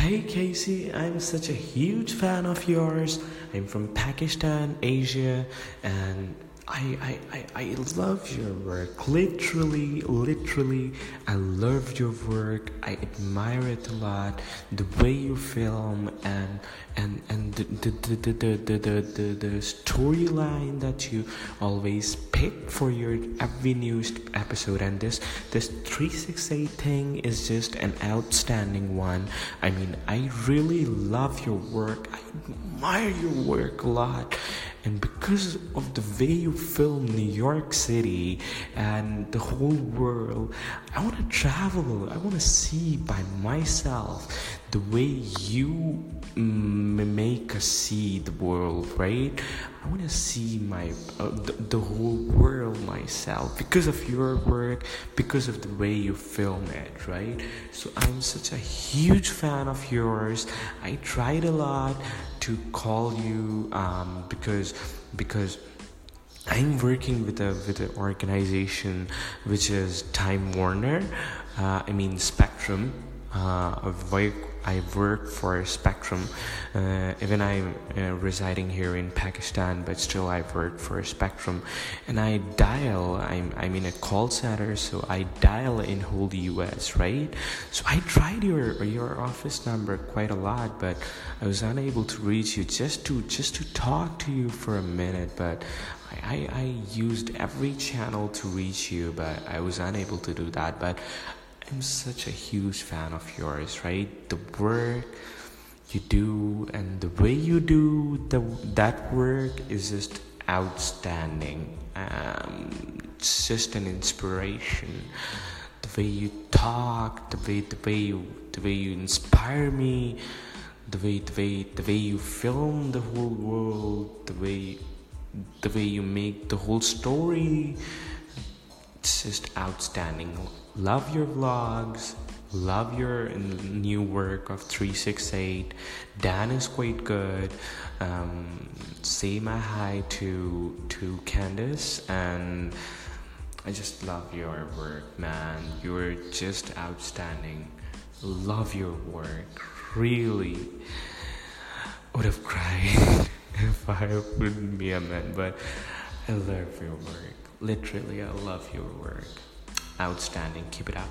Hey Casey, I'm such a huge fan of yours. I'm from Pakistan, Asia, and I, I, I, love your work. Literally, literally, I love your work. I admire it a lot. The way you film and and and the the the the the the, the, storyline that you always pick for your every new episode and this this 368 thing is just an outstanding one. I mean, I really love your work. I admire your work a lot and because of the way you film New York City and the whole world, I want to travel. I want to see by myself the way you make us see the world, right? I want to see my uh, the, the whole world myself because of your work, because of the way you film it, right? So I'm such a huge fan of yours. I tried a lot to call you um, because because I'm working with a with an organization which is Time Warner. Uh, I mean Spectrum. Uh, I work for Spectrum. Uh, even I'm uh, residing here in Pakistan, but still I work for Spectrum, and I dial. I'm I'm in a call center, so I dial in whole the U.S. Right. So I tried your your office number quite a lot, but I was unable to reach you. Just to just to talk to you for a minute, but I, I, I used every channel to reach you, but I was unable to do that. But I'm such a huge fan of yours, right? The work you do and the way you do the that work is just outstanding. Um, it's just an inspiration. The way you talk, the way the way you the way you inspire me, the way the way the way you film the whole world, the way the way you make the whole story. Just outstanding. Love your vlogs love your new work of 368 dan is quite good. Um, say my hi to to Candice and i just love your work man. You're just outstanding. Love your work. Really would have cried if i wouldn't be a man but i love your work literally i love your work outstanding. Keep it up.